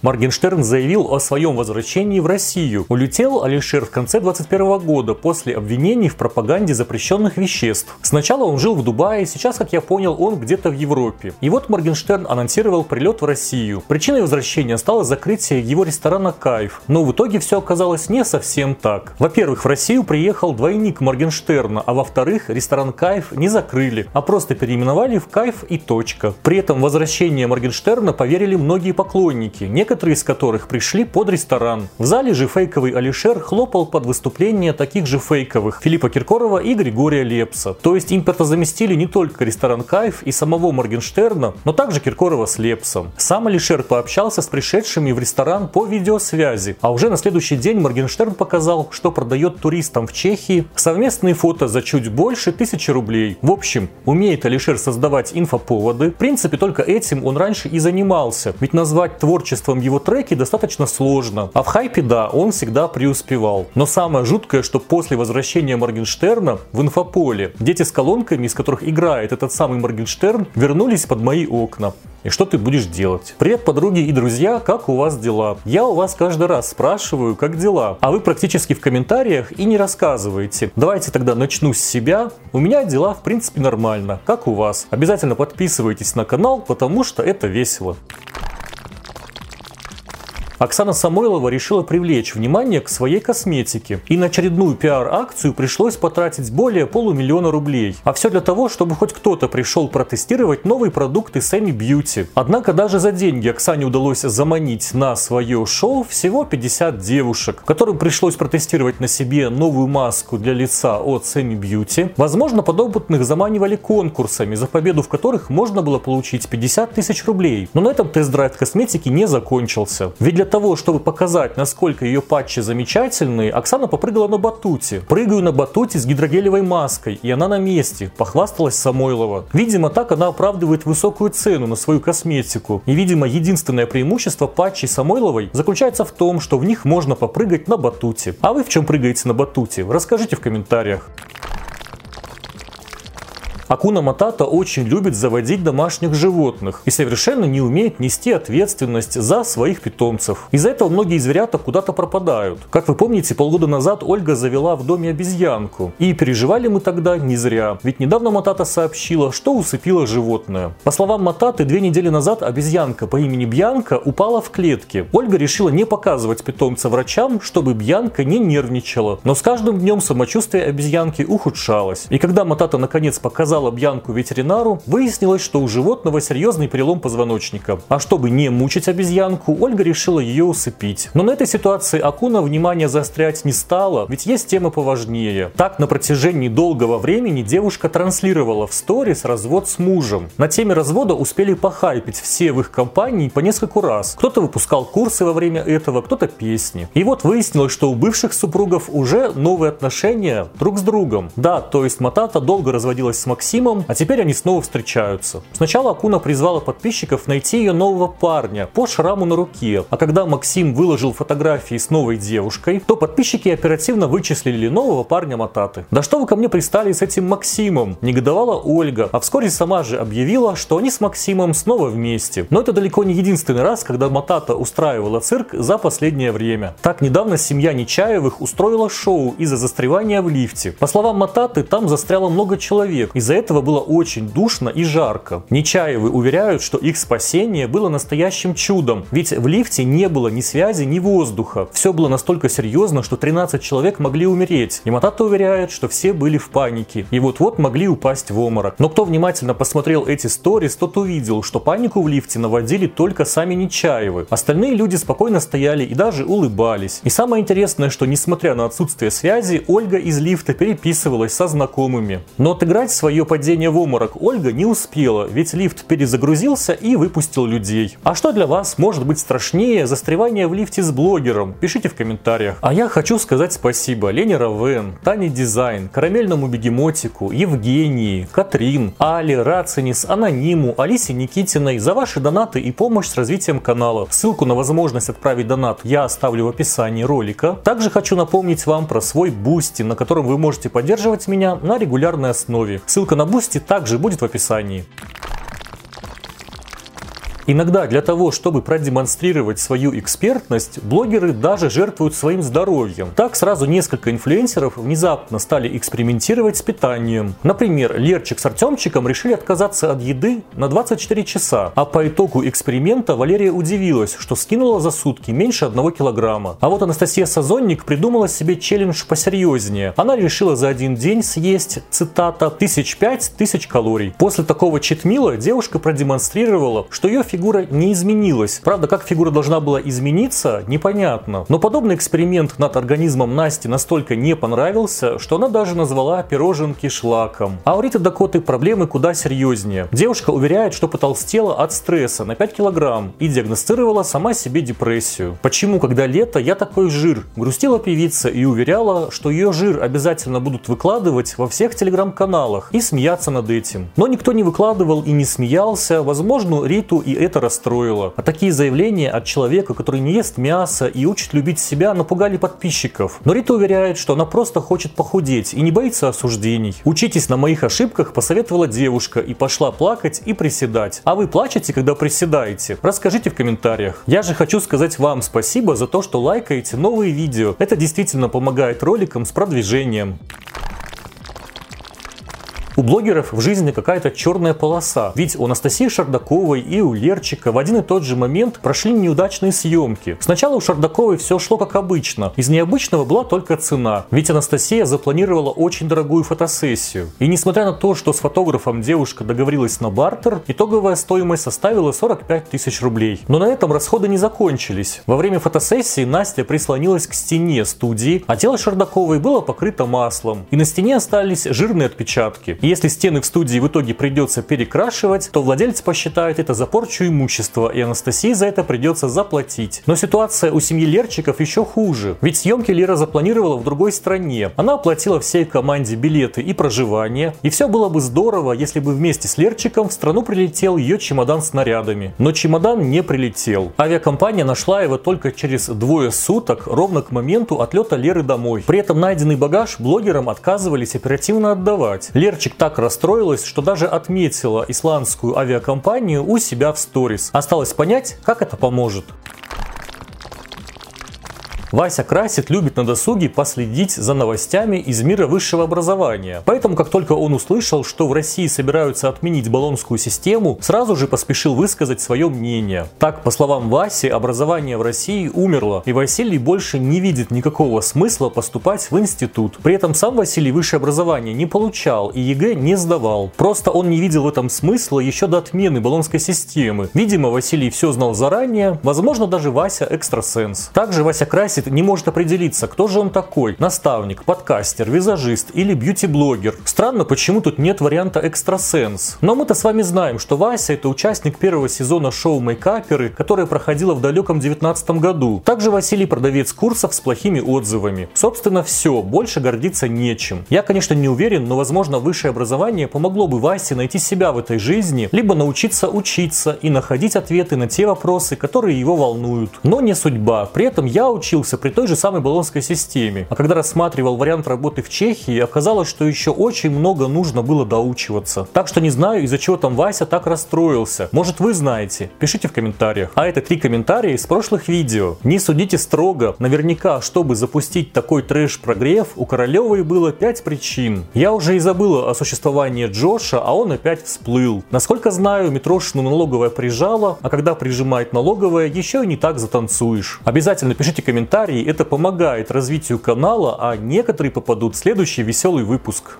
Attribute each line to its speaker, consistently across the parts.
Speaker 1: Моргенштерн заявил о своем возвращении в Россию. Улетел Алишер в конце 2021 года после обвинений в пропаганде запрещенных веществ. Сначала он жил в Дубае, сейчас, как я понял, он где-то в Европе. И вот Моргенштерн анонсировал прилет в Россию. Причиной возвращения стало закрытие его ресторана «Кайф». Но в итоге все оказалось не совсем так. Во-первых, в Россию приехал двойник Моргенштерна, а во-вторых, ресторан «Кайф» не закрыли, а просто переименовали в «Кайф» и точка. При этом возвращение Моргенштерна поверили многие поклонники некоторые из которых пришли под ресторан. В зале же фейковый Алишер хлопал под выступление таких же фейковых Филиппа Киркорова и Григория Лепса. То есть импорта заместили не только ресторан Кайф и самого Моргенштерна, но также Киркорова с Лепсом. Сам Алишер пообщался с пришедшими в ресторан по видеосвязи, а уже на следующий день Моргенштерн показал, что продает туристам в Чехии совместные фото за чуть больше тысячи рублей. В общем, умеет Алишер создавать инфоповоды. В принципе, только этим он раньше и занимался. Ведь назвать творчеством целом его треки достаточно сложно. А в хайпе, да, он всегда преуспевал. Но самое жуткое, что после возвращения Моргенштерна в инфополе дети с колонками, из которых играет этот самый Моргенштерн, вернулись под мои окна. И что ты будешь делать? Привет, подруги и друзья, как у вас дела? Я у вас каждый раз спрашиваю, как дела, а вы практически в комментариях и не рассказываете. Давайте тогда начну с себя. У меня дела в принципе нормально, как у вас. Обязательно подписывайтесь на канал, потому что это весело. Оксана Самойлова решила привлечь внимание к своей косметике. И на очередную пиар-акцию пришлось потратить более полумиллиона рублей. А все для того, чтобы хоть кто-то пришел протестировать новые продукты Сами Бьюти. Однако даже за деньги Оксане удалось заманить на свое шоу всего 50 девушек, которым пришлось протестировать на себе новую маску для лица от Сами Бьюти. Возможно, подопытных заманивали конкурсами, за победу в которых можно было получить 50 тысяч рублей. Но на этом тест-драйв косметики не закончился. Ведь для того, чтобы показать, насколько ее патчи замечательные, Оксана попрыгала на батуте. Прыгаю на батуте с гидрогелевой маской, и она на месте, похвасталась Самойлова. Видимо, так она оправдывает высокую цену на свою косметику. И, видимо, единственное преимущество патчей Самойловой заключается в том, что в них можно попрыгать на батуте. А вы в чем прыгаете на батуте? Расскажите в комментариях. Акуна Матата очень любит заводить домашних животных и совершенно не умеет нести ответственность за своих питомцев. Из-за этого многие зверята куда-то пропадают. Как вы помните, полгода назад Ольга завела в доме обезьянку. И переживали мы тогда не зря. Ведь недавно Матата сообщила, что усыпила животное. По словам Мататы, две недели назад обезьянка по имени Бьянка упала в клетке. Ольга решила не показывать питомца врачам, чтобы Бьянка не нервничала. Но с каждым днем самочувствие обезьянки ухудшалось. И когда Матата наконец показала показала Бьянку ветеринару, выяснилось, что у животного серьезный перелом позвоночника. А чтобы не мучить обезьянку, Ольга решила ее усыпить. Но на этой ситуации Акуна внимание заострять не стала, ведь есть темы поважнее. Так, на протяжении долгого времени девушка транслировала в сторис развод с мужем. На теме развода успели похайпить все в их компании по нескольку раз. Кто-то выпускал курсы во время этого, кто-то песни. И вот выяснилось, что у бывших супругов уже новые отношения друг с другом. Да, то есть Матата долго разводилась с Максимом, Максимом, а теперь они снова встречаются. Сначала Акуна призвала подписчиков найти ее нового парня по шраму на руке, а когда Максим выложил фотографии с новой девушкой, то подписчики оперативно вычислили нового парня Мататы. Да что вы ко мне пристали с этим Максимом? Негодовала Ольга, а вскоре сама же объявила, что они с Максимом снова вместе. Но это далеко не единственный раз, когда Матата устраивала цирк за последнее время. Так недавно семья Нечаевых устроила шоу из-за застревания в лифте. По словам Мататы, там застряло много человек. Из-за этого было очень душно и жарко. Нечаевы уверяют, что их спасение было настоящим чудом, ведь в лифте не было ни связи, ни воздуха. Все было настолько серьезно, что 13 человек могли умереть. И Матата уверяет, что все были в панике и вот-вот могли упасть в оморок. Но кто внимательно посмотрел эти сторис, тот увидел, что панику в лифте наводили только сами Нечаевы. Остальные люди спокойно стояли и даже улыбались. И самое интересное, что несмотря на отсутствие связи, Ольга из лифта переписывалась со знакомыми. Но отыграть свое падение в обморок Ольга не успела, ведь лифт перезагрузился и выпустил людей. А что для вас может быть страшнее застревания в лифте с блогером? Пишите в комментариях. А я хочу сказать спасибо Лене Равен, Тане Дизайн, Карамельному Бегемотику, Евгении, Катрин, Али, Рацинис, Анониму, Алисе Никитиной за ваши донаты и помощь с развитием канала. Ссылку на возможность отправить донат я оставлю в описании ролика. Также хочу напомнить вам про свой Бусти, на котором вы можете поддерживать меня на регулярной основе. Ссылка на Бусти также будет в описании. Иногда для того, чтобы продемонстрировать свою экспертность, блогеры даже жертвуют своим здоровьем. Так сразу несколько инфлюенсеров внезапно стали экспериментировать с питанием. Например, Лерчик с Артемчиком решили отказаться от еды на 24 часа, а по итогу эксперимента Валерия удивилась, что скинула за сутки меньше 1 килограмма. А вот Анастасия Сазонник придумала себе челлендж посерьезнее. Она решила за один день съесть, цитата, тысяч пять тысяч калорий. После такого читмила девушка продемонстрировала, что ее фигура не изменилась. Правда, как фигура должна была измениться, непонятно. Но подобный эксперимент над организмом Насти настолько не понравился, что она даже назвала пироженки шлаком. А у Риты Дакоты проблемы куда серьезнее. Девушка уверяет, что потолстела от стресса на 5 килограмм и диагностировала сама себе депрессию. Почему, когда лето, я такой жир? Грустила певица и уверяла, что ее жир обязательно будут выкладывать во всех телеграм-каналах и смеяться над этим. Но никто не выкладывал и не смеялся, возможно, Риту и это расстроило. А такие заявления от человека, который не ест мясо и учит любить себя, напугали подписчиков. Но Рита уверяет, что она просто хочет похудеть и не боится осуждений. Учитесь на моих ошибках, посоветовала девушка и пошла плакать и приседать. А вы плачете, когда приседаете? Расскажите в комментариях. Я же хочу сказать вам спасибо за то, что лайкаете новые видео. Это действительно помогает роликам с продвижением. У блогеров в жизни какая-то черная полоса. Ведь у Анастасии Шардаковой и у Лерчика в один и тот же момент прошли неудачные съемки. Сначала у Шардаковой все шло как обычно. Из необычного была только цена. Ведь Анастасия запланировала очень дорогую фотосессию. И несмотря на то, что с фотографом девушка договорилась на бартер, итоговая стоимость составила 45 тысяч рублей. Но на этом расходы не закончились. Во время фотосессии Настя прислонилась к стене студии, а тело Шардаковой было покрыто маслом. И на стене остались жирные отпечатки если стены в студии в итоге придется перекрашивать, то владелец посчитает это за порчу имущества, и Анастасии за это придется заплатить. Но ситуация у семьи Лерчиков еще хуже. Ведь съемки Лера запланировала в другой стране. Она оплатила всей команде билеты и проживание. И все было бы здорово, если бы вместе с Лерчиком в страну прилетел ее чемодан с нарядами. Но чемодан не прилетел. Авиакомпания нашла его только через двое суток, ровно к моменту отлета Леры домой. При этом найденный багаж блогерам отказывались оперативно отдавать. Лерчик так расстроилась, что даже отметила исландскую авиакомпанию у себя в сторис. Осталось понять, как это поможет. Вася Красит любит на досуге последить за новостями из мира высшего образования. Поэтому, как только он услышал, что в России собираются отменить болонскую систему, сразу же поспешил высказать свое мнение. Так, по словам Васи, образование в России умерло, и Василий больше не видит никакого смысла поступать в институт. При этом сам Василий высшее образование не получал и ЕГЭ не сдавал. Просто он не видел в этом смысла еще до отмены болонской системы. Видимо, Василий все знал заранее, возможно, даже Вася экстрасенс. Также Вася Красит Брексит не может определиться, кто же он такой. Наставник, подкастер, визажист или бьюти-блогер. Странно, почему тут нет варианта экстрасенс. Но мы-то с вами знаем, что Вася это участник первого сезона шоу Мейкаперы, которое проходило в далеком 19 году. Также Василий продавец курсов с плохими отзывами. Собственно, все, больше гордиться нечем. Я, конечно, не уверен, но, возможно, высшее образование помогло бы Васе найти себя в этой жизни, либо научиться учиться и находить ответы на те вопросы, которые его волнуют. Но не судьба. При этом я учился учился при той же самой баллонской системе. А когда рассматривал вариант работы в Чехии, оказалось, что еще очень много нужно было доучиваться. Так что не знаю, из-за чего там Вася так расстроился. Может вы знаете? Пишите в комментариях. А это три комментария из прошлых видео. Не судите строго. Наверняка, чтобы запустить такой трэш-прогрев, у Королевой было 5 причин. Я уже и забыла о существовании Джоша, а он опять всплыл. Насколько знаю, Митрошину налоговая прижала, а когда прижимает налоговая, еще и не так затанцуешь. Обязательно пишите комментарии комментарии, это помогает развитию канала, а некоторые попадут в следующий веселый выпуск.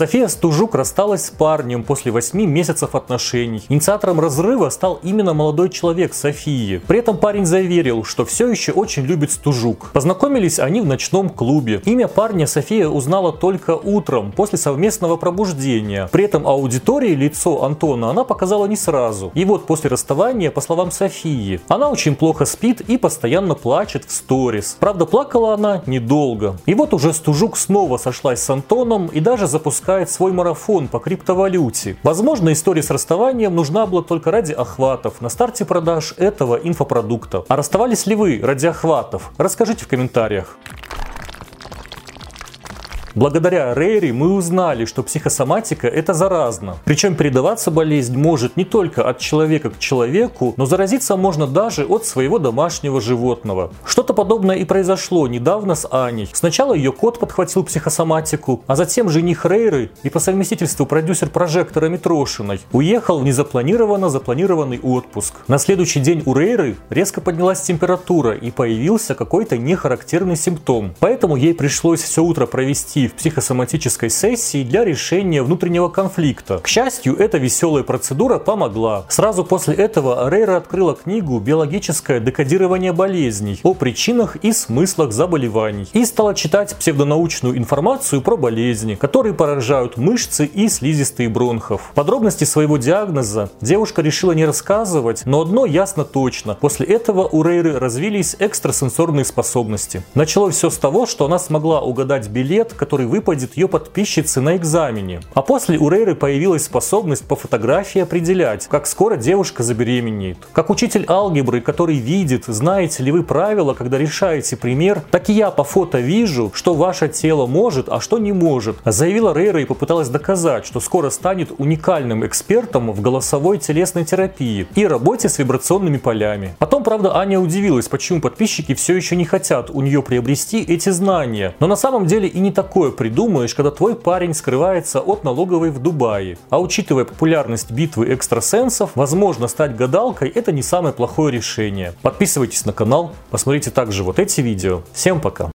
Speaker 1: София Стужук рассталась с парнем после 8 месяцев отношений. Инициатором разрыва стал именно молодой человек Софии. При этом парень заверил, что все еще очень любит Стужук. Познакомились они в ночном клубе. Имя парня София узнала только утром, после совместного пробуждения. При этом аудитории лицо Антона она показала не сразу. И вот после расставания, по словам Софии, она очень плохо спит и постоянно плачет в сторис. Правда, плакала она недолго. И вот уже Стужук снова сошлась с Антоном и даже запускала запускает свой марафон по криптовалюте. Возможно, история с расставанием нужна была только ради охватов на старте продаж этого инфопродукта. А расставались ли вы ради охватов? Расскажите в комментариях. Благодаря Рейри мы узнали, что психосоматика это заразно. Причем передаваться болезнь может не только от человека к человеку, но заразиться можно даже от своего домашнего животного. Что-то подобное и произошло недавно с Аней. Сначала ее кот подхватил психосоматику, а затем жених Рейры и по совместительству продюсер прожектора Митрошиной уехал в незапланированно запланированный отпуск. На следующий день у Рейры резко поднялась температура и появился какой-то нехарактерный симптом. Поэтому ей пришлось все утро провести в психосоматической сессии для решения внутреннего конфликта. К счастью, эта веселая процедура помогла. Сразу после этого Рейра открыла книгу «Биологическое декодирование болезней» о причинах и смыслах заболеваний и стала читать псевдонаучную информацию про болезни, которые поражают мышцы и слизистые бронхов. Подробности своего диагноза девушка решила не рассказывать, но одно ясно точно. После этого у Рейры развились экстрасенсорные способности. Началось все с того, что она смогла угадать билет, который выпадет ее подписчице на экзамене. А после у Рейры появилась способность по фотографии определять, как скоро девушка забеременеет. Как учитель алгебры, который видит, знаете ли вы правила, когда решаете пример, так и я по фото вижу, что ваше тело может, а что не может. Заявила Рейра и попыталась доказать, что скоро станет уникальным экспертом в голосовой телесной терапии и работе с вибрационными полями. Потом, правда, Аня удивилась, почему подписчики все еще не хотят у нее приобрести эти знания. Но на самом деле и не такое придумаешь, когда твой парень скрывается от налоговой в Дубае. А учитывая популярность битвы экстрасенсов, возможно стать гадалкой это не самое плохое решение. Подписывайтесь на канал, посмотрите также вот эти видео. Всем пока!